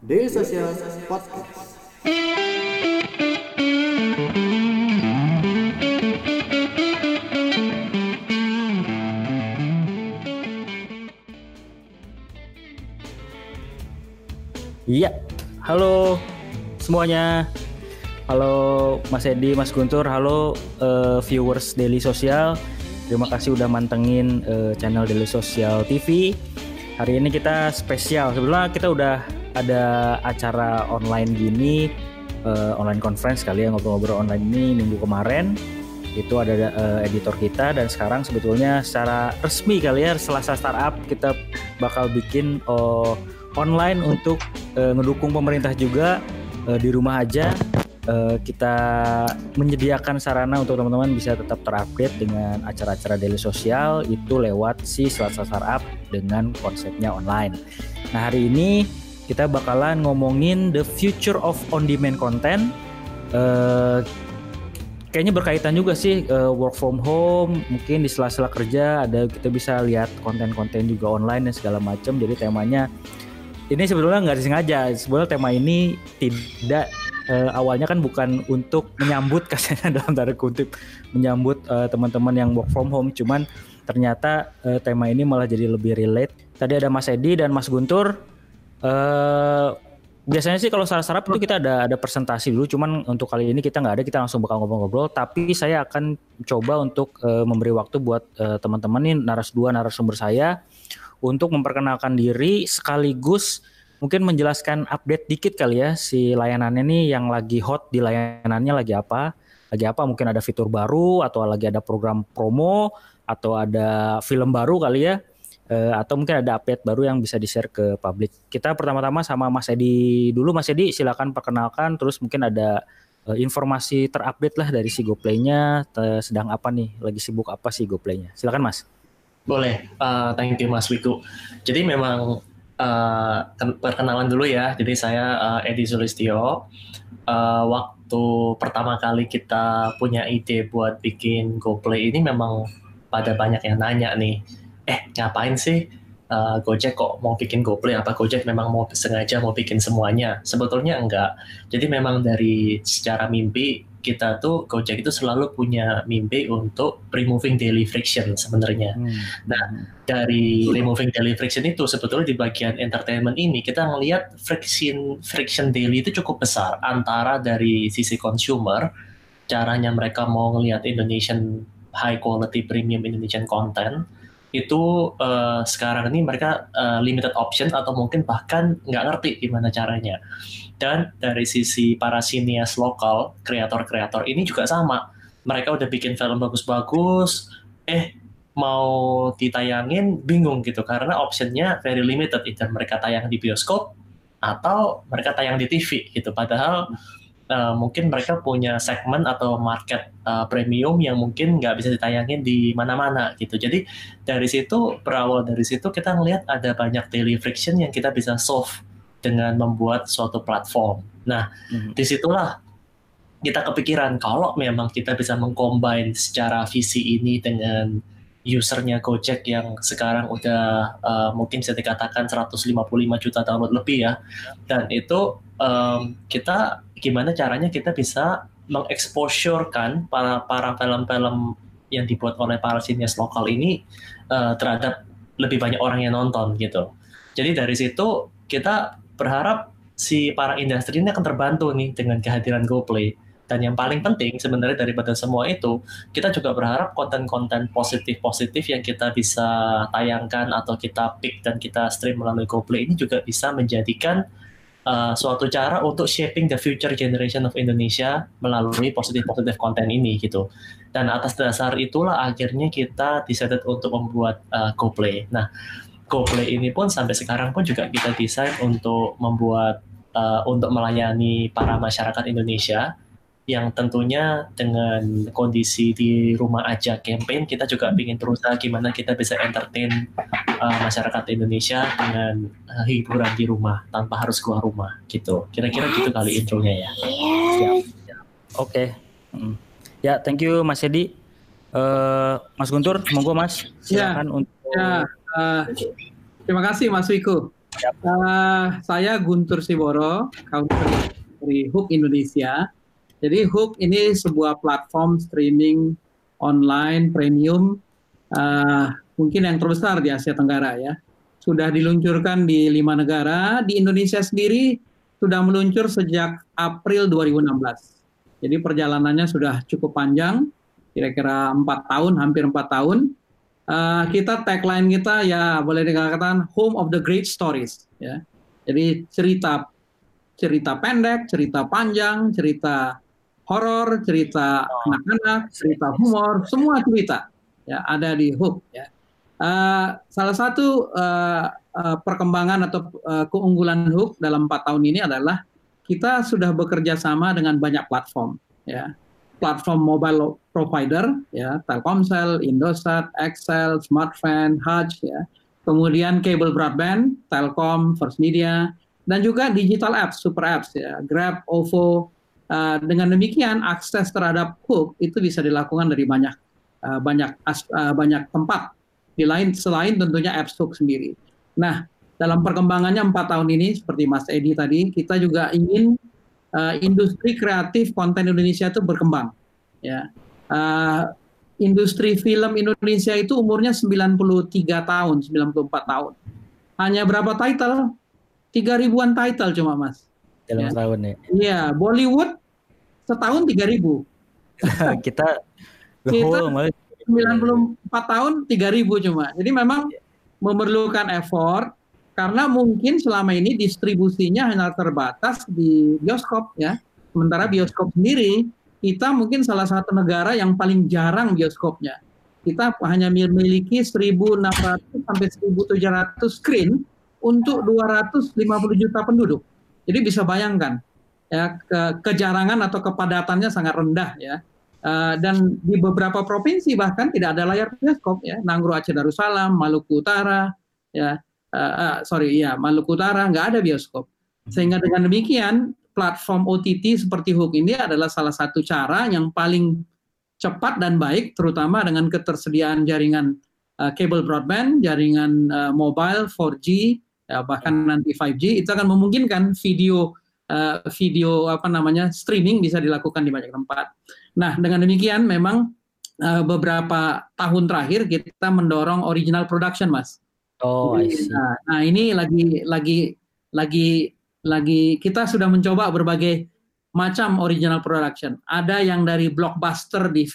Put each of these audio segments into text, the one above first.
Daily Social Podcast. Iya, halo semuanya. Halo Mas Edi, Mas Guntur, halo eh, viewers Daily Sosial. Terima kasih udah mantengin eh, channel Daily Sosial TV. Hari ini kita spesial. Sebelumnya kita udah ada acara online gini, eh, online conference kali ya ngobrol-ngobrol online ini minggu kemarin. Itu ada eh, editor kita dan sekarang sebetulnya secara resmi kali ya Selasa Startup kita bakal bikin oh, online untuk eh, ngedukung pemerintah juga eh, di rumah aja eh, kita menyediakan sarana untuk teman-teman bisa tetap terupdate dengan acara-acara daily sosial itu lewat si Selasa Startup dengan konsepnya online. Nah hari ini kita bakalan ngomongin the future of on-demand content. Eh, kayaknya berkaitan juga sih eh, work from home, mungkin di sela-sela kerja ada kita bisa lihat konten-konten juga online dan segala macam. Jadi temanya ini sebetulnya nggak disengaja. Sebenarnya tema ini tidak eh, awalnya kan bukan untuk menyambut kasarnya dalam tanda kutip menyambut eh, teman-teman yang work from home, cuman ternyata eh, tema ini malah jadi lebih relate. Tadi ada Mas Edi dan Mas Guntur. Eh biasanya sih kalau sarap-sarap itu kita ada ada presentasi dulu, cuman untuk kali ini kita nggak ada, kita langsung bakal ngobrol-ngobrol. Tapi saya akan coba untuk eh, memberi waktu buat eh, teman-teman nih naras dua narasumber saya untuk memperkenalkan diri sekaligus mungkin menjelaskan update dikit kali ya si layanannya nih yang lagi hot di layanannya lagi apa. Lagi apa? Mungkin ada fitur baru atau lagi ada program promo atau ada film baru kali ya Eh, atau mungkin ada update baru yang bisa di share ke publik. Kita pertama-tama sama Mas Edi dulu. Mas Edi silakan perkenalkan. Terus mungkin ada eh, informasi terupdate lah dari si GoPlay-nya. Sedang apa nih? Lagi sibuk apa sih GoPlay-nya? Silakan Mas. Boleh, uh, thank you Mas Wiku. Jadi memang uh, ken- perkenalan dulu ya. Jadi saya uh, Edi Zulistio. Uh, waktu pertama kali kita punya ide buat bikin GoPlay ini memang pada banyak yang nanya nih, eh ngapain sih uh, Gojek kok mau bikin GoPlay? Apa Gojek memang mau sengaja mau bikin semuanya? Sebetulnya enggak. Jadi memang dari secara mimpi kita tuh Gojek itu selalu punya mimpi untuk removing daily friction sebenarnya dari removing daily friction itu sebetulnya di bagian entertainment ini kita ngelihat friction friction daily itu cukup besar antara dari sisi consumer caranya mereka mau ngelihat Indonesian high quality premium Indonesian content itu eh, sekarang ini mereka eh, limited option atau mungkin bahkan nggak ngerti gimana caranya. Dan dari sisi para sinias lokal kreator-kreator ini juga sama. Mereka udah bikin film bagus-bagus eh mau ditayangin bingung gitu. Karena optionnya very limited. Either mereka tayang di bioskop atau mereka tayang di TV gitu. Padahal uh, mungkin mereka punya segmen atau market uh, premium yang mungkin nggak bisa ditayangin di mana-mana gitu. Jadi dari situ berawal dari situ kita ngelihat ada banyak daily friction yang kita bisa solve dengan membuat suatu platform. Nah Mhm. di situlah kita kepikiran kalau memang kita bisa mengcombine secara visi ini dengan usernya Gojek yang sekarang udah uh, mungkin bisa dikatakan 155 juta download lebih ya. Dan itu um, kita gimana caranya kita bisa mengeksposurkan para para film-film yang dibuat oleh para sinias lokal ini uh, terhadap lebih banyak orang yang nonton gitu. Jadi dari situ kita berharap si para industri ini akan terbantu nih dengan kehadiran GoPlay. Dan yang paling penting sebenarnya daripada semua itu kita juga berharap konten-konten positif-positif yang kita bisa tayangkan atau kita pick dan kita stream melalui GoPlay ini juga bisa menjadikan uh, suatu cara untuk shaping the future generation of Indonesia melalui positif-positif konten ini gitu. Dan atas dasar itulah akhirnya kita decided untuk membuat uh, GoPlay. Nah, GoPlay ini pun sampai sekarang pun juga kita desain untuk membuat uh, untuk melayani para masyarakat Indonesia yang tentunya dengan kondisi di rumah aja campaign kita juga ingin berusaha gimana kita bisa entertain uh, masyarakat Indonesia dengan uh, hiburan di rumah tanpa harus keluar rumah gitu kira-kira gitu kali intronya ya Oke. Mm. Ya, thank you Mas Edi. Eh, Mas Guntur, monggo Mas. Silakan untuk Ya, eh, terima kasih Mas Wiku. Uh, saya Guntur Siboro, country dari Hook Indonesia. Jadi Hook ini sebuah platform streaming online premium uh, mungkin yang terbesar di Asia Tenggara ya. Sudah diluncurkan di lima negara. Di Indonesia sendiri sudah meluncur sejak April 2016. Jadi perjalanannya sudah cukup panjang, kira-kira empat tahun, hampir empat tahun uh, kita tagline kita ya boleh dikatakan home of the great stories ya. Jadi cerita cerita pendek, cerita panjang, cerita horor, cerita anak-anak, cerita humor, semua cerita ya ada di Hook ya. Uh, salah satu uh, uh, perkembangan atau uh, keunggulan Hook dalam empat tahun ini adalah kita sudah bekerja sama dengan banyak platform ya platform mobile provider ya Telkomsel, Indosat, Excel, Smartfren, Hutch ya. Kemudian kabel broadband, Telkom, First Media dan juga digital apps, super apps ya, Grab, OVO. Uh, dengan demikian akses terhadap hook itu bisa dilakukan dari banyak uh, banyak uh, banyak tempat di lain selain tentunya apps hook sendiri. Nah, dalam perkembangannya empat tahun ini seperti Mas Edi tadi, kita juga ingin uh, industri kreatif konten Indonesia itu berkembang. Ya, uh, industri film Indonesia itu umurnya 93 tahun, 94 tahun. Hanya berapa title? Tiga ribuan title cuma mas. Dalam ya. tahun ya. Iya, Bollywood setahun tiga ribu. kita kita 94 tahun tiga ribu cuma. Jadi memang memerlukan effort karena mungkin selama ini distribusinya hanya terbatas di bioskop ya. Sementara bioskop sendiri kita mungkin salah satu negara yang paling jarang bioskopnya. Kita hanya memiliki 1.600 sampai 1.700 screen untuk 250 juta penduduk. Jadi bisa bayangkan ya ke, kejarangan atau kepadatannya sangat rendah ya. Uh, dan di beberapa provinsi bahkan tidak ada layar bioskop ya. Nanggro Aceh Darussalam, Maluku Utara, ya uh, uh, sorry ya Maluku Utara nggak ada bioskop. Sehingga dengan demikian platform OTT seperti Hook ini adalah salah satu cara yang paling cepat dan baik, terutama dengan ketersediaan jaringan uh, kabel broadband, jaringan uh, mobile 4G, ya, bahkan nanti 5G, itu akan memungkinkan video uh, video apa namanya streaming bisa dilakukan di banyak tempat. Nah, dengan demikian memang uh, beberapa tahun terakhir kita mendorong original production, mas. Oh, I see. Nah, nah ini lagi lagi lagi lagi kita sudah mencoba berbagai macam original production. Ada yang dari blockbuster di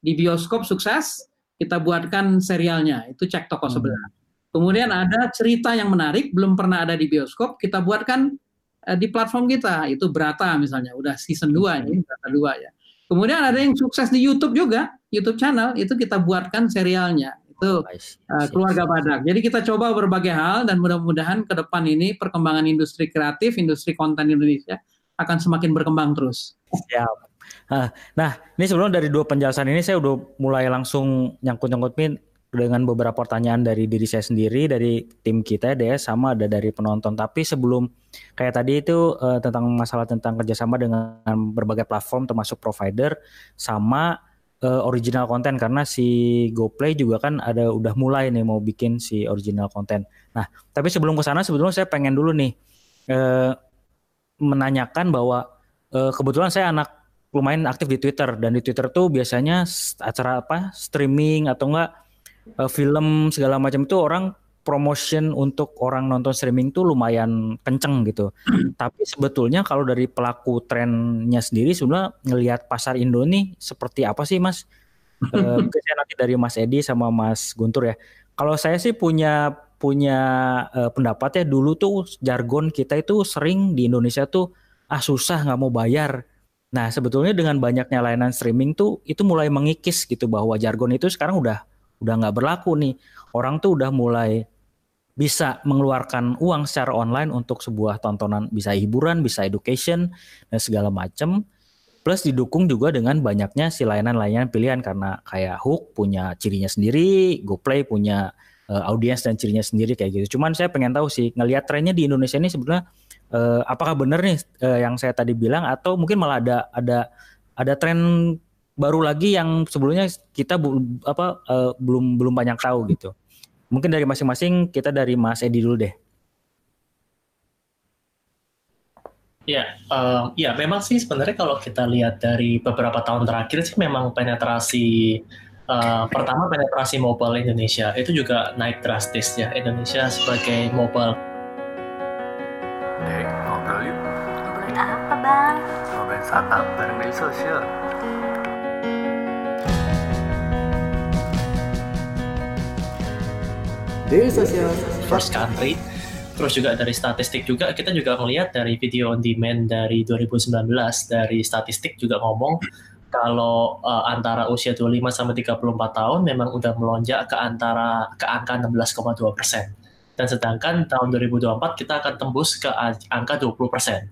di bioskop sukses, kita buatkan serialnya. Itu cek toko hmm. sebelah. Kemudian ada cerita yang menarik belum pernah ada di bioskop, kita buatkan di platform kita. Itu Brata misalnya, udah season 2 ini, Brata 2 ya. Kemudian ada yang sukses di YouTube juga, YouTube channel itu kita buatkan serialnya itu uh, keluarga Badak. Jadi kita coba berbagai hal dan mudah-mudahan ke depan ini perkembangan industri kreatif, industri konten Indonesia akan semakin berkembang terus. Siap. Nah, ini sebelum dari dua penjelasan ini saya udah mulai langsung nyangkut-nyangkutin dengan beberapa pertanyaan dari diri saya sendiri, dari tim kita deh, sama ada dari penonton. Tapi sebelum kayak tadi itu uh, tentang masalah tentang kerjasama dengan berbagai platform termasuk provider, sama uh, original konten karena si GoPlay juga kan ada udah mulai nih mau bikin si original konten. Nah, tapi sebelum ke sana sebetulnya saya pengen dulu nih uh, menanyakan bahwa uh, kebetulan saya anak lumayan aktif di Twitter dan di Twitter tuh biasanya acara apa streaming atau enggak uh, film segala macam itu orang promotion untuk orang nonton streaming tuh lumayan kenceng gitu. Tapi sebetulnya kalau dari pelaku trennya sendiri sebenarnya ngelihat pasar Indo nih seperti apa sih Mas? e, saya nanti dari Mas Edi sama Mas Guntur ya. Kalau saya sih punya punya e, pendapat ya dulu tuh jargon kita itu sering di Indonesia tuh ah susah nggak mau bayar. Nah sebetulnya dengan banyaknya layanan streaming tuh itu mulai mengikis gitu bahwa jargon itu sekarang udah udah nggak berlaku nih. Orang tuh udah mulai bisa mengeluarkan uang secara online untuk sebuah tontonan bisa hiburan, bisa education dan segala macam. Plus didukung juga dengan banyaknya si layanan-layanan pilihan karena kayak Hook punya cirinya sendiri, GoPlay punya uh, audiens dan cirinya sendiri kayak gitu. Cuman saya pengen tahu sih ngelihat trennya di Indonesia ini sebenarnya uh, apakah benar nih uh, yang saya tadi bilang atau mungkin malah ada ada ada tren baru lagi yang sebelumnya kita bu, apa uh, belum belum banyak tahu gitu. Mungkin dari masing-masing kita dari Mas Edi dulu deh. Ya, um, ya memang sih sebenarnya kalau kita lihat dari beberapa tahun terakhir sih memang penetrasi uh, pertama penetrasi mobile Indonesia itu juga naik drastis ya Indonesia sebagai mobile. Dek, ngobrol yuk. Ngobrolin apa bang? Ngobrolin startup bareng dari sosial. Daily Social first country. Terus juga dari statistik juga kita juga melihat dari video on demand dari 2019 dari statistik juga ngomong kalau uh, antara usia 25 sampai 34 tahun memang udah melonjak ke antara ke angka 16,2 persen. Dan sedangkan tahun 2024 kita akan tembus ke angka 20 persen.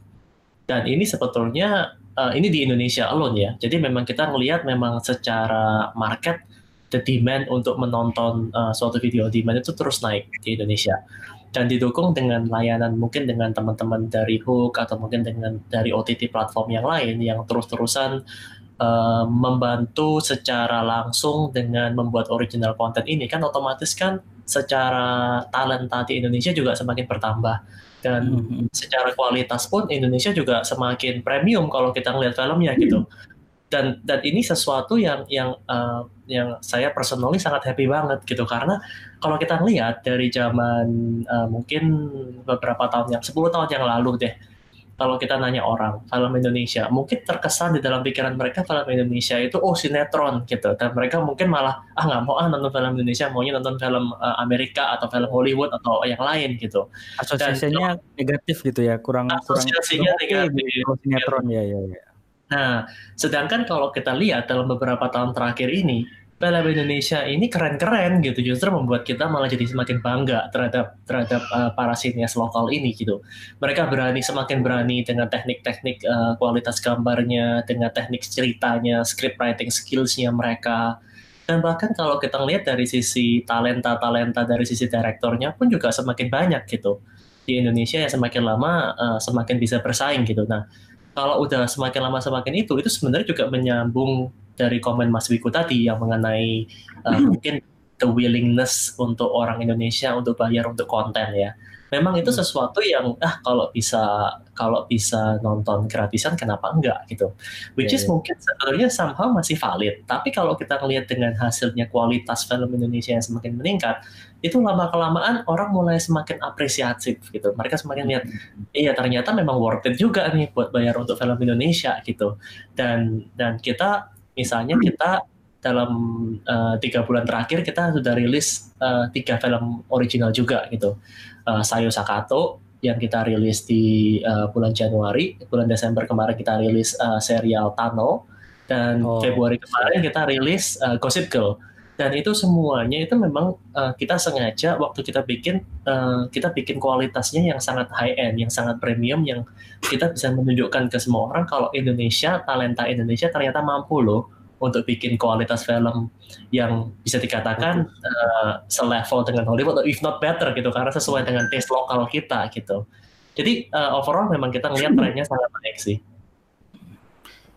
Dan ini sebetulnya uh, ini di Indonesia alone ya. Jadi memang kita melihat memang secara market the demand untuk menonton uh, suatu video on demand itu terus naik di Indonesia. Dan didukung dengan layanan mungkin dengan teman-teman dari Hook atau mungkin dengan dari OTT platform yang lain yang terus-terusan uh, membantu secara langsung dengan membuat original content ini. Kan otomatis kan secara talenta di Indonesia juga semakin bertambah. Dan mm-hmm. secara kualitas pun Indonesia juga semakin premium kalau kita ngeliat filmnya gitu dan dan ini sesuatu yang yang uh, yang saya personally sangat happy banget gitu. Karena kalau kita lihat dari zaman uh, mungkin beberapa tahun yang 10 tahun yang lalu deh kalau kita nanya orang film Indonesia mungkin terkesan di dalam pikiran mereka film Indonesia itu oh sinetron gitu. Dan mereka mungkin malah ah nggak mau ah nonton film Indonesia maunya nonton film uh, Amerika atau film Hollywood atau yang lain gitu. Asosiasinya dan, negatif gitu ya kurang asosiasinya kurang negatif. gitu, sinetron ya ya ya Nah, sedangkan kalau kita lihat dalam beberapa tahun terakhir ini, film Indonesia ini keren-keren gitu, justru membuat kita malah jadi semakin bangga terhadap terhadap uh, para sinias lokal ini gitu. Mereka berani semakin berani dengan teknik-teknik uh, kualitas gambarnya, dengan teknik ceritanya, script writing skillsnya mereka. Dan bahkan kalau kita lihat dari sisi talenta-talenta dari sisi direktornya pun juga semakin banyak gitu. Di Indonesia ya semakin lama uh, semakin bisa bersaing gitu. Nah, kalau udah semakin lama semakin itu itu sebenarnya juga menyambung dari komen Mas Wiku tadi yang mengenai uh, mungkin the willingness untuk orang Indonesia untuk bayar untuk konten ya memang itu hmm. sesuatu yang ah kalau bisa kalau bisa nonton gratisan kenapa enggak gitu which yeah, is yeah. mungkin sebenarnya somehow masih valid tapi kalau kita melihat dengan hasilnya kualitas film Indonesia yang semakin meningkat itu lama kelamaan orang mulai semakin apresiatif gitu mereka semakin lihat hmm. iya ternyata memang worth it juga nih buat bayar untuk film Indonesia gitu dan dan kita misalnya kita dalam uh, tiga bulan terakhir kita sudah rilis uh, tiga film original juga gitu. Uh, Sayo Sakato yang kita rilis di uh, bulan Januari bulan Desember kemarin kita rilis uh, serial Tano dan oh. Februari kemarin kita rilis uh, Gossip Girl. Dan itu semuanya itu memang uh, kita sengaja waktu kita bikin uh, kita bikin kualitasnya yang sangat high end yang sangat premium yang kita bisa menunjukkan ke semua orang kalau Indonesia talenta Indonesia ternyata mampu loh untuk bikin kualitas film yang bisa dikatakan uh, selevel dengan Hollywood atau if not better gitu karena sesuai dengan taste lokal kita gitu. Jadi uh, overall memang kita ngelihat trennya sangat baik sih.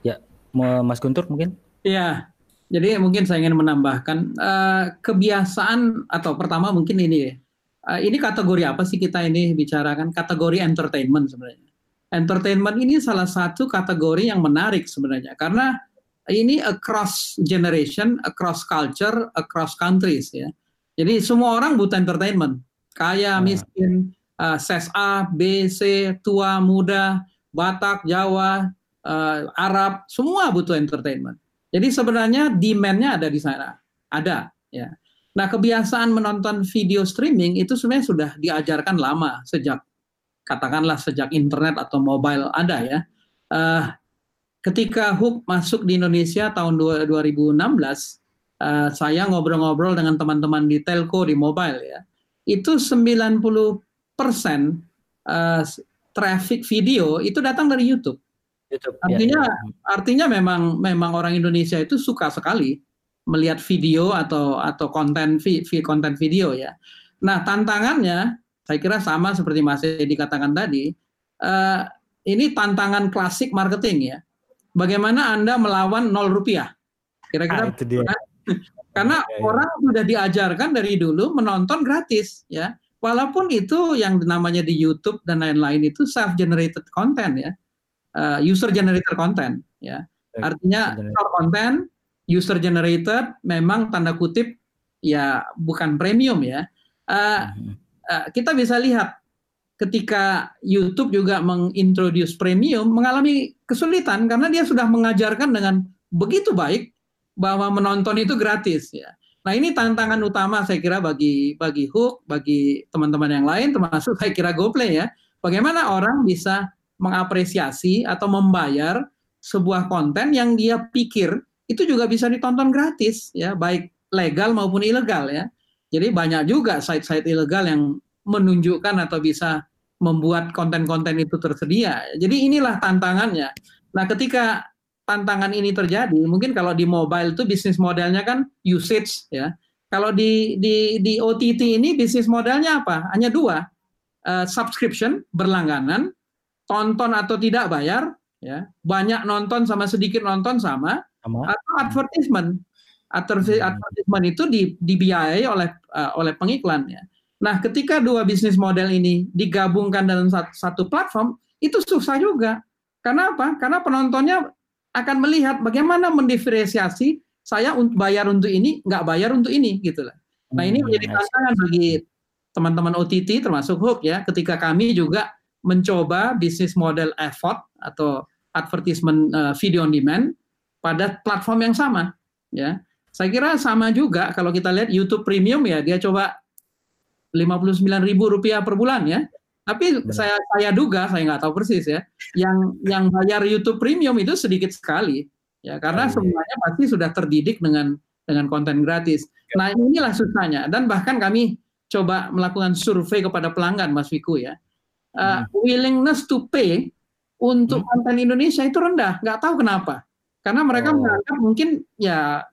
Ya, Mas Guntur mungkin? Iya. Jadi mungkin saya ingin menambahkan uh, kebiasaan atau pertama mungkin ini uh, ini kategori apa sih kita ini bicarakan kategori entertainment sebenarnya. Entertainment ini salah satu kategori yang menarik sebenarnya karena ini across generation, across culture, across countries ya. Jadi semua orang butuh entertainment. Kaya, hmm. miskin, uh, ses A, B, C, tua, muda, Batak, Jawa, uh, Arab, semua butuh entertainment. Jadi sebenarnya demand-nya ada di sana, ada ya. Nah kebiasaan menonton video streaming itu sebenarnya sudah diajarkan lama sejak katakanlah sejak internet atau mobile ada ya. Uh, ketika Hook masuk di Indonesia tahun 2016, uh, saya ngobrol-ngobrol dengan teman-teman di telco di mobile ya, itu 90 persen uh, traffic video itu datang dari YouTube. YouTube ya, artinya ya, ya. artinya memang memang orang Indonesia itu suka sekali melihat video atau atau konten vi, konten video ya. Nah tantangannya saya kira sama seperti Mas Edi katakan tadi. Uh, ini tantangan klasik marketing ya bagaimana Anda melawan nol rupiah? Kira-kira ah, karena ya, ya. orang sudah diajarkan dari dulu menonton gratis ya. Walaupun itu yang namanya di YouTube dan lain-lain itu self generated content ya. uh, user generated content ya. Artinya content user generated memang tanda kutip ya bukan premium ya. Uh, uh, kita bisa lihat ketika YouTube juga mengintroduce premium mengalami kesulitan karena dia sudah mengajarkan dengan begitu baik bahwa menonton itu gratis ya. Nah ini tantangan utama saya kira bagi bagi Hook, bagi teman-teman yang lain, termasuk saya kira GoPlay ya. Bagaimana orang bisa mengapresiasi atau membayar sebuah konten yang dia pikir itu juga bisa ditonton gratis ya, baik legal maupun ilegal ya. Jadi banyak juga site-site ilegal yang menunjukkan atau bisa membuat konten-konten itu tersedia. Jadi inilah tantangannya. Nah, ketika tantangan ini terjadi, mungkin kalau di mobile itu bisnis modelnya kan usage ya. Kalau di di di OTT ini bisnis modelnya apa? Hanya dua, uh, subscription berlangganan, tonton atau tidak bayar, ya banyak nonton sama sedikit nonton sama, sama. atau advertisement. Hmm. Advertisement itu di, dibiayai oleh uh, oleh pengiklan ya. Nah, ketika dua bisnis model ini digabungkan dalam satu, platform, itu susah juga. Karena apa? Karena penontonnya akan melihat bagaimana mendiferensiasi saya untuk bayar untuk ini, nggak bayar untuk ini, gitu lah. Nah ini hmm, menjadi tantangan bagi teman-teman OTT termasuk Hook ya, ketika kami juga mencoba bisnis model effort atau advertisement uh, video on demand pada platform yang sama, ya. Saya kira sama juga kalau kita lihat YouTube Premium ya, dia coba 59 ribu rupiah per bulan ya. Tapi Benar. saya saya duga, saya nggak tahu persis ya, yang yang bayar YouTube Premium itu sedikit sekali, ya karena oh, iya. semuanya pasti sudah terdidik dengan dengan konten gratis. Ya. Nah inilah susahnya dan bahkan kami coba melakukan survei kepada pelanggan, Mas Wiku ya, uh, willingness to pay untuk hmm. konten Indonesia itu rendah, nggak tahu kenapa. Karena mereka oh. menganggap mungkin ya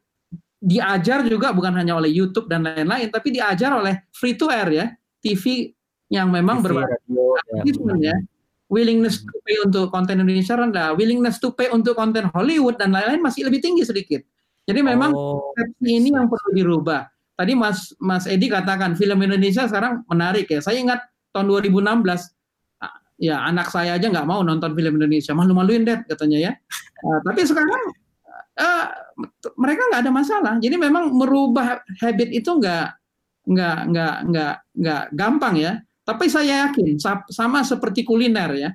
diajar juga bukan hanya oleh YouTube dan lain-lain, tapi diajar oleh free to air ya, TV yang memang berbasis ya. Willingness to pay untuk konten Indonesia rendah, willingness to pay untuk konten Hollywood dan lain-lain masih lebih tinggi sedikit. Jadi memang oh. ini yang perlu dirubah. Tadi Mas Mas Edi katakan film Indonesia sekarang menarik ya. Saya ingat tahun 2016 ya anak saya aja nggak mau nonton film Indonesia, malu-maluin deh katanya ya. Uh, tapi sekarang uh, mereka nggak ada masalah. Jadi memang merubah habit itu nggak nggak nggak nggak nggak gampang ya. Tapi saya yakin sama seperti kuliner ya,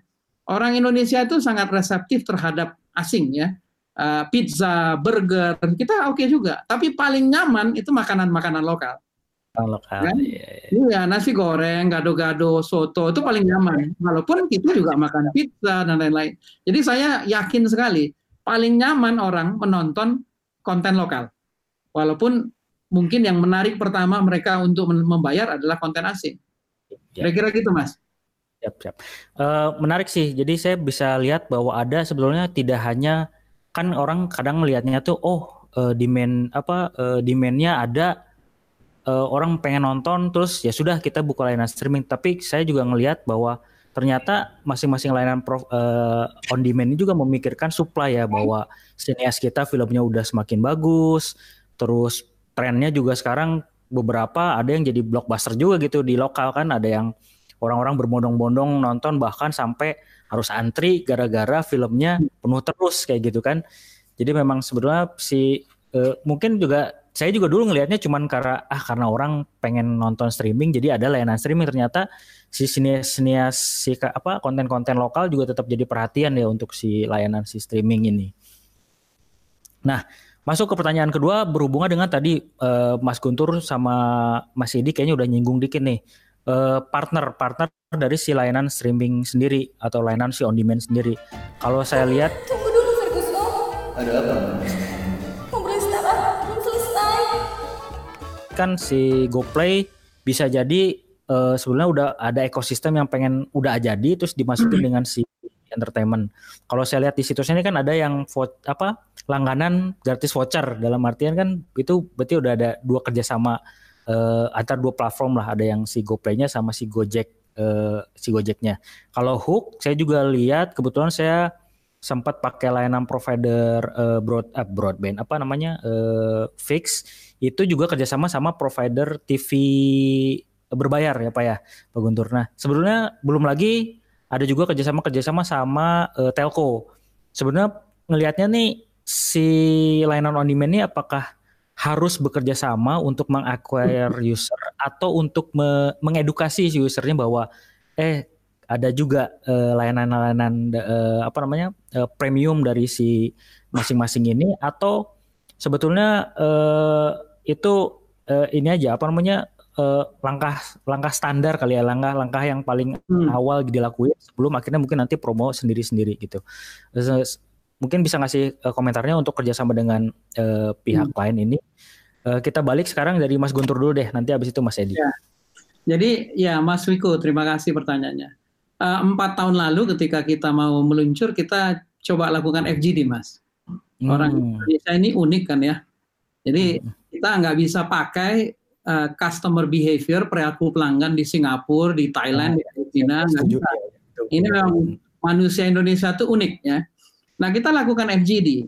orang Indonesia itu sangat reseptif terhadap asing ya. Uh, pizza, burger, kita oke okay juga. Tapi paling nyaman itu makanan-makanan lokal. Lokal. Kan? Iya, iya. iya, nasi goreng, gado-gado, soto itu paling nyaman. Walaupun kita juga makan pizza dan lain-lain. Jadi saya yakin sekali paling nyaman orang menonton konten lokal. Walaupun mungkin yang menarik pertama mereka untuk membayar adalah konten asing. Ya. Kira-kira gitu, Mas. Siap, siap. Uh, menarik sih. Jadi saya bisa lihat bahwa ada sebetulnya tidak hanya kan orang kadang melihatnya tuh oh uh, demand apa uh, demandnya ada uh, orang pengen nonton terus ya sudah kita buka layanan streaming tapi saya juga ngelihat bahwa ternyata masing-masing layanan pro, uh, on demand ini juga memikirkan supply ya bahwa sinias kita filmnya udah semakin bagus terus trennya juga sekarang beberapa ada yang jadi blockbuster juga gitu di lokal kan ada yang orang-orang berbondong-bondong nonton bahkan sampai harus antri gara-gara filmnya penuh terus kayak gitu kan. Jadi memang sebetulnya si uh, mungkin juga saya juga dulu ngelihatnya cuman karena ah karena orang pengen nonton streaming jadi ada layanan streaming ternyata si sinias-sinias si apa konten-konten lokal juga tetap jadi perhatian ya untuk si layanan si streaming ini. Nah, Masuk ke pertanyaan kedua berhubungan dengan tadi uh, Mas Guntur sama Mas Edi kayaknya udah nyinggung dikit nih. Uh, partner partner dari si layanan streaming sendiri atau layanan si on demand sendiri. Kalau saya lihat Tunggu dulu Ferguson. Ada apa? Pemeriksaan belum selesai. Kan si GoPlay bisa jadi uh, sebenarnya udah ada ekosistem yang pengen udah jadi terus dimasukin dengan si entertainment. Kalau saya lihat di situsnya ini kan ada yang vote, apa langganan gratis voucher dalam artian kan itu berarti udah ada dua kerjasama uh, antar dua platform lah ada yang si GoPlay-nya sama si Gojek uh, si Gojeknya. Kalau Hook saya juga lihat kebetulan saya sempat pakai layanan provider uh, broad uh, broadband apa namanya uh, fix itu juga kerjasama sama provider TV berbayar ya pak ya Pak Guntur. Nah sebetulnya belum lagi ada juga kerjasama kerjasama sama eh, telco. Sebenarnya ngelihatnya nih si layanan on demand ini apakah harus bekerja sama untuk mengacquire user atau untuk me- mengedukasi si usernya bahwa eh ada juga eh, layanan-layanan eh, apa namanya eh, premium dari si masing-masing ini atau sebetulnya eh, itu eh, ini aja apa namanya eh, langkah langkah standar kali ya langkah-langkah yang paling Hmm. awal dilakuin sebelum akhirnya mungkin nanti promo sendiri-sendiri gitu. Terus, Mungkin bisa ngasih eh, komentarnya untuk kerjasama dengan eh, pihak lain ini. Eh, kita balik sekarang dari Mas Guntur dulu deh, nanti habis itu Mas Edi. Ya. Jadi ya Mas Wiko, terima kasih pertanyaannya. Eh, empat tahun lalu ketika kita mau meluncur, kita coba lakukan FGD, Mas. Orang Hmm. Indonesia ini unik kan ya. Jadi kita nggak bisa pakai eh, customer behavior perilaku pelanggan di Singapura, di Thailand, di Filipina. nggak Setuju. bisa. Ini memang manusia Indonesia itu unik ya. Nah kita lakukan FGD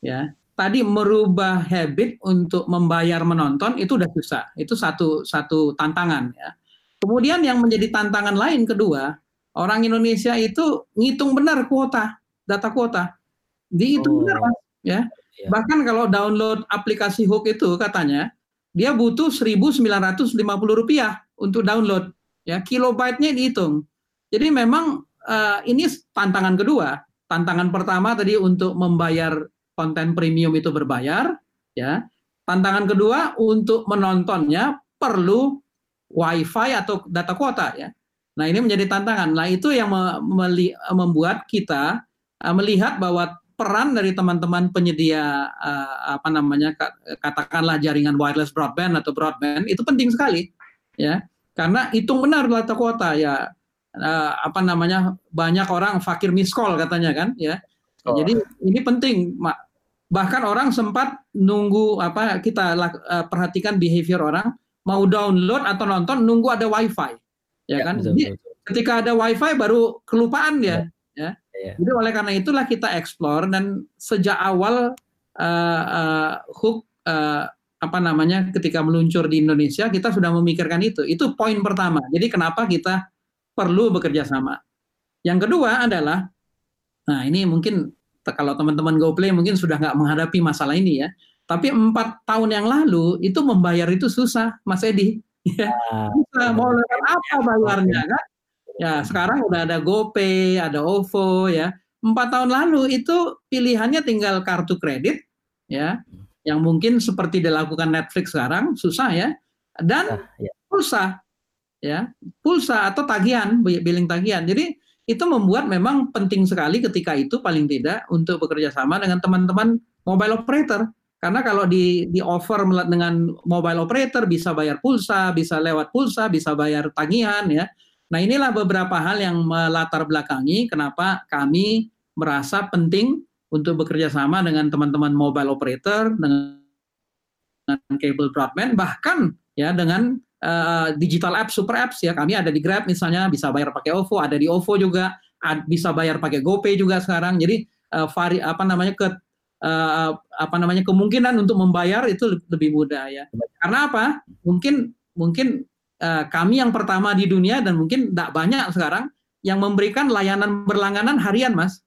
ya. Tadi merubah habit untuk membayar menonton itu udah susah. Itu satu satu tantangan ya. Kemudian yang menjadi tantangan lain kedua, orang Indonesia itu ngitung benar kuota, data kuota. Dihitung Oh. benar, Mas, ya. Iya. Bahkan kalau download aplikasi Hook itu katanya dia butuh 1.950 rupiah untuk download, ya kilobyte-nya dihitung. Jadi memang eh, ini tantangan kedua. Tantangan pertama tadi untuk membayar konten premium itu berbayar, ya. Tantangan kedua untuk menontonnya perlu WiFi atau data kuota, ya. Nah ini menjadi tantangan. Nah itu yang membuat kita eh, melihat bahwa peran dari teman-teman penyedia eh, apa namanya ka- katakanlah jaringan wireless broadband atau broadband itu penting sekali, ya. Karena hitung benar data kuota, ya eh, apa namanya banyak orang fakir miss call katanya kan ya Oh. jadi ini penting bahkan orang sempat nunggu apa kita eh, perhatikan behavior orang mau download atau nonton nunggu ada wifi ya, kan betul, Jadi, betul, betul. ketika ada wifi baru kelupaan dia ya Iya. jadi oleh karena itulah kita explore dan sejak awal eh, eh, hook eh, apa namanya ketika meluncur di Indonesia kita sudah memikirkan itu. Itu poin pertama. Jadi kenapa kita perlu bekerja sama? Yang kedua adalah nah ini mungkin kalau teman-teman GoPlay mungkin sudah nggak menghadapi masalah ini ya. Tapi empat tahun yang lalu itu membayar itu susah Mas Edi. Ya Ah, susah. Mau lewat apa bayarnya kan ya sekarang udah ada GoPay ada OVO ya. Empat tahun lalu itu pilihannya tinggal kartu kredit ya yang mungkin seperti dilakukan Netflix sekarang susah ya. Dan ah, ya. pulsa ya pulsa atau tagihan billing tagihan. Jadi itu membuat memang penting sekali ketika itu paling tidak untuk bekerja sama dengan teman-teman mobile operator. Karena kalau di di offer dengan mobile operator bisa bayar pulsa bisa lewat pulsa bisa bayar tagihan ya nah inilah beberapa hal yang melatar belakangi kenapa kami merasa penting untuk bekerja sama dengan teman-teman mobile operator dengan cable broadband bahkan ya dengan uh, digital apps super apps ya. Kami ada di Grab misalnya bisa bayar pakai OVO ada di OVO juga bisa bayar pakai GoPay juga sekarang. Jadi uh, vari apa namanya ke uh, apa namanya kemungkinan untuk membayar itu le- lebih mudah ya. Karena apa? Mungkin mungkin kami yang pertama di dunia dan mungkin tidak banyak sekarang yang memberikan layanan berlangganan harian mas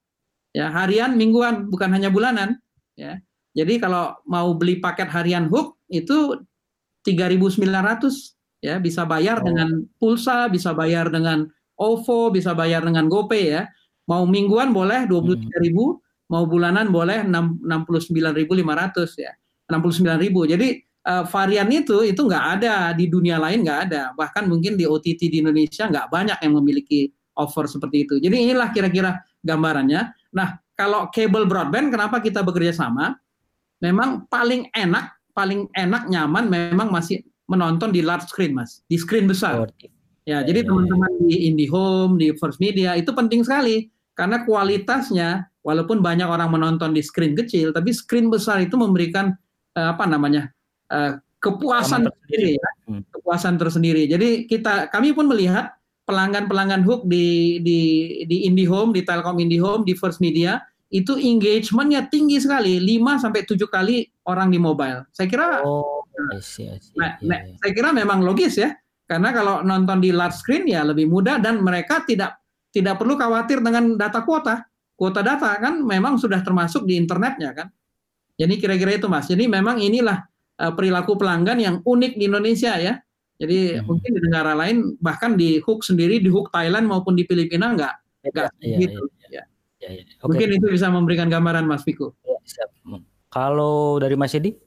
ya harian mingguan bukan hanya bulanan ya jadi kalau mau beli paket harian hook itu 3.900 ya bisa bayar Oh. dengan pulsa, bisa bayar dengan OVO, bisa bayar dengan GoPay ya. Mau mingguan boleh 23.000, mau bulanan boleh 6 69.500 ya. 69.000. Jadi eh, varian itu itu nggak ada di dunia lain nggak ada. Bahkan mungkin di OTT di Indonesia nggak banyak yang memiliki offer seperti itu. Jadi inilah kira-kira gambarannya. Nah, kalau cable broadband kenapa kita bekerja sama? Memang paling enak, paling enak nyaman memang masih menonton di large screen, Mas. Di screen besar. Oh, Ya, jadi ya, teman-teman di IndiHome, di First Media itu penting sekali karena kualitasnya walaupun banyak orang menonton di screen kecil, tapi screen besar itu memberikan eh, apa namanya eh, kepuasan tersendiri, ya. Hmm. kepuasan tersendiri. Jadi kita kami pun melihat pelanggan-pelanggan hook di di di IndiHome, di Telkom IndiHome, di First Media itu engagementnya tinggi sekali, 5 sampai 7 kali orang di mobile. Saya kira Oh, I see, I see. Nah, Iya, nah, iya. saya kira memang logis ya, karena kalau nonton di large screen ya lebih mudah dan mereka tidak tidak perlu khawatir dengan data kuota. Kuota data kan memang sudah termasuk di internetnya kan. Jadi kira-kira itu Mas. Jadi memang inilah uh, perilaku pelanggan yang unik di Indonesia ya. Jadi hmm. mungkin di negara lain bahkan di Hook sendiri di Hook Thailand maupun di Filipina enggak enggak ya, gitu. Ya, ya. Ya, Okay. Mungkin itu bisa memberikan gambaran Mas Viko. Ya, siap. Kalau dari Mas Edi?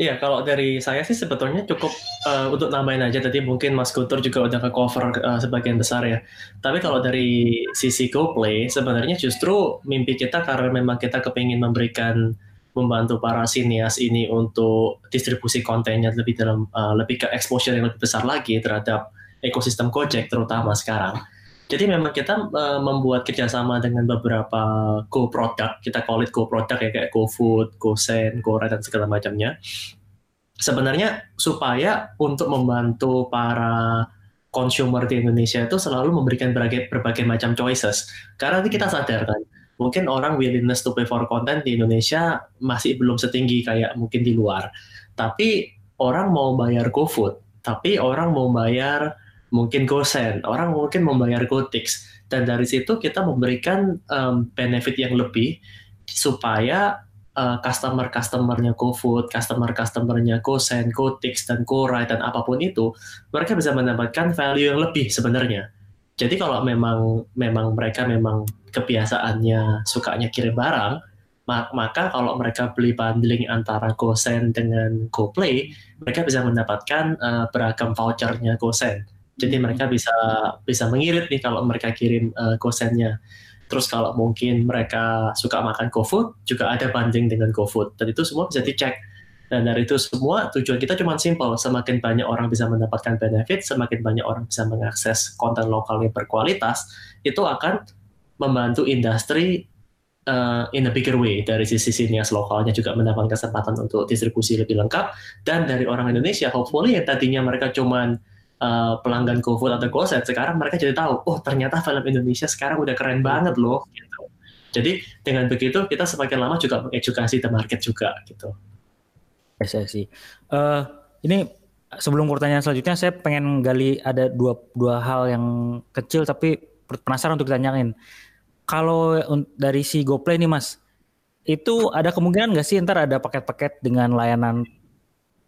Iya, kalau dari saya sih sebetulnya cukup uh, untuk nambahin aja. Tadi mungkin Mas Guntur juga udah ke cover uh, sebagian besar ya. Tapi kalau dari sisi GoPlay, sebenarnya justru mimpi kita karena memang kita kepingin memberikan membantu para sinias ini untuk distribusi kontennya lebih dalam uh, lebih ke exposure yang lebih besar lagi terhadap ekosistem Gojek terutama sekarang. Jadi memang kita uh, membuat kerjasama dengan beberapa go product, kita call it go product ya kayak GoFood, GoSend, GoRide dan segala macamnya sebenarnya supaya untuk membantu para consumer di Indonesia itu selalu memberikan berbagai, berbagai macam choices. Karena nanti kita sadar kan, mungkin orang willingness to pay for content di Indonesia masih belum setinggi kayak mungkin di luar. Tapi orang mau bayar GoFood, tapi orang mau bayar mungkin GoSend, orang mungkin membayar GoTix. Dan dari situ kita memberikan um, benefit yang lebih supaya uh, customer-customernya GoFood, customer-customernya GoSend, GoTix, dan GoRide, dan apa pun itu, mereka bisa mendapatkan value yang lebih sebenarnya. Jadi kalau memang memang mereka memang kebiasaannya sukanya kirim barang, maka kalau mereka beli bundling antara GoSend dengan GoPlay, mereka bisa mendapatkan uh, beragam vouchernya GoSend. Jadi mereka bisa bisa mengirit nih kalau mereka kirim uh, GoSendnya. Terus kalau mungkin mereka suka makan GoFood, juga ada banding dengan GoFood. Dan itu semua bisa dicek. Dan dari itu semua tujuan kita cuma simple. Semakin banyak orang bisa mendapatkan benefit, semakin banyak orang bisa mengakses konten lokal yang berkualitas, itu akan membantu industri uh, in a bigger way. Dari sisi sinias lokalnya juga mendapatkan kesempatan untuk distribusi lebih lengkap. Dan dari orang Indonesia, hopefully yang tadinya mereka cuman uh, pelanggan GoFood atau GoSend sekarang mereka jadi tahu oh ternyata film Indonesia sekarang udah keren banget loh gitu. Jadi dengan begitu kita semakin lama juga mengedukasi the market juga gitu. Sih. Uh, ini sebelum pertanyaan selanjutnya saya pengen gali ada dua dua hal yang kecil tapi penasaran untuk ditanyain. Kalau dari si GoPlay nih Mas, itu ada kemungkinan nggak sih ntar ada paket-paket dengan layanan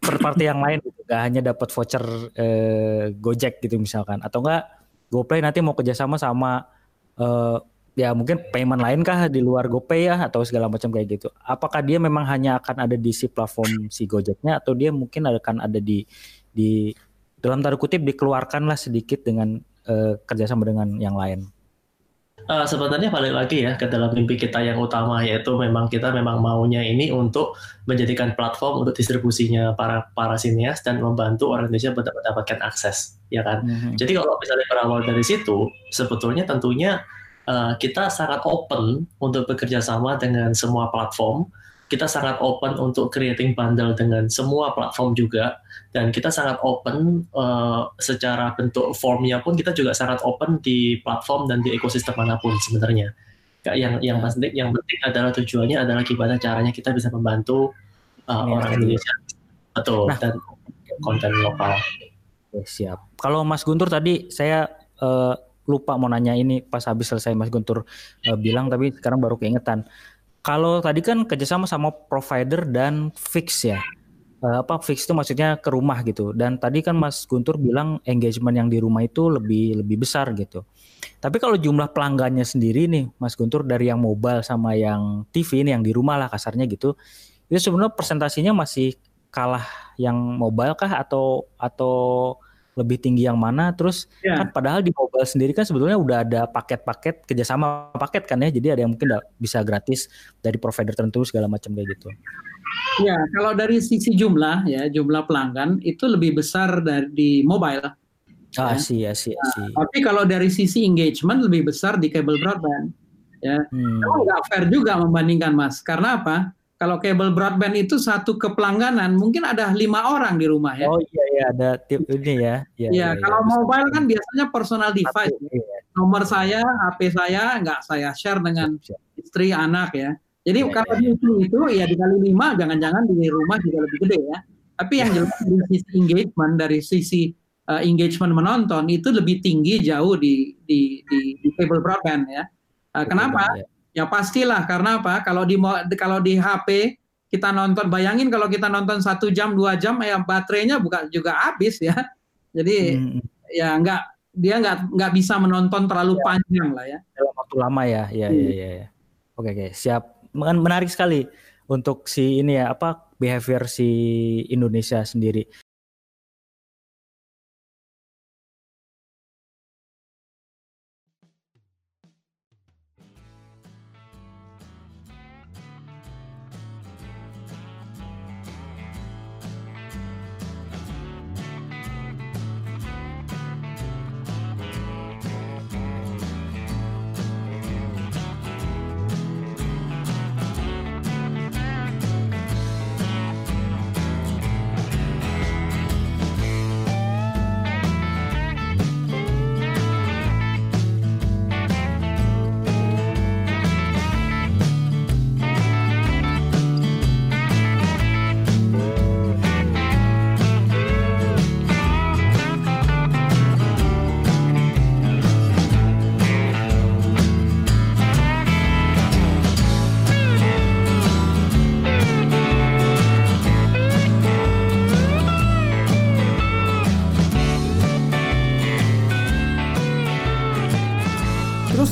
third party yang lain gitu, gak hanya dapat voucher eh, Gojek gitu misalkan atau enggak GoPay nanti mau kerjasama sama eh, ya mungkin payment lain kah di luar GoPay ya atau segala macam kayak gitu. Apakah dia memang hanya akan ada di si platform si Gojeknya atau dia mungkin akan ada di di dalam tanda kutip dikeluarkan lah sedikit dengan eh, kerjasama dengan yang lain. Uh, sebenarnya balik lagi ya ke dalam mimpi kita yang utama yaitu memang kita memang maunya ini untuk menjadikan platform untuk distribusinya para para sinias dan membantu orang Indonesia mendapatkan akses ya kan. Mm-hmm. Jadi kalau misalnya berawal dari situ sebetulnya tentunya uh, kita sangat open untuk bekerja sama dengan semua platform. Kita sangat open untuk creating bundle dengan semua platform juga dan kita sangat open uh, secara bentuk formnya pun kita juga sangat open di platform dan di ekosistem mana pun sebenarnya. Yang yang ya. penting yang penting adalah tujuannya adalah gimana caranya kita bisa membantu uh, orang Indonesia betul nah, dan konten lokal. Oke, siap. Kalau Mas Guntur tadi saya uh, lupa mau nanya ini pas habis selesai Mas Guntur uh, bilang tapi sekarang baru keingetan. Kalau tadi kan kerjasama sama provider dan fix ya uh, apa fix itu maksudnya ke rumah gitu. Dan tadi kan Mas Guntur bilang engagement yang di rumah itu lebih lebih besar gitu. Tapi kalau jumlah pelanggannya sendiri nih Mas Guntur dari yang mobile sama yang TV ini yang di rumah lah kasarnya gitu. Itu sebenarnya presentasinya masih kalah yang mobile kah atau atau lebih tinggi yang mana terus yeah. kan padahal di mobile sendiri kan sebetulnya udah ada paket-paket kerjasama paket kan ya jadi ada yang mungkin bisa gratis dari provider tertentu segala macam kayak gitu Ya, kalau dari sisi jumlah ya, jumlah pelanggan itu lebih besar dari di mobile. Ah, ya. sih, ya, sih, nah, tapi kalau dari sisi engagement lebih besar di kabel broadband. Ya, hmm. nggak fair juga membandingkan mas. Karena apa? Kalau kabel broadband itu satu kepelangganan, mungkin ada lima orang di rumah ya. Oh iya ya, ada tip ini ya. Iya, ya, ya, kalau ya, mobile kan biasanya personal device. ya. Nomor saya, HP saya nggak saya share dengan istri, anak ya. Jadi ya, kalau ya, ya. itu ya dikali lima, jangan-jangan di rumah juga lebih gede ya. Tapi yang jelas dari sisi engagement, dari sisi uh, engagement menonton itu lebih tinggi jauh di di di, di cable broadband ya. Uh, kenapa? Ya. Ya pastilah karena apa? Kalau di kalau di HP kita nonton, bayangin kalau kita nonton satu jam dua jam, ya baterainya bukan juga habis ya. Jadi Hmm, ya nggak dia nggak nggak bisa menonton terlalu Ya. panjang lah ya. dalam waktu lama ya. Ya, Hmm. ya, ya, ya. Oke, oke, siap. Men- Menarik sekali untuk si ini ya apa behavior si Indonesia sendiri.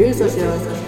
Daily Social Podcast.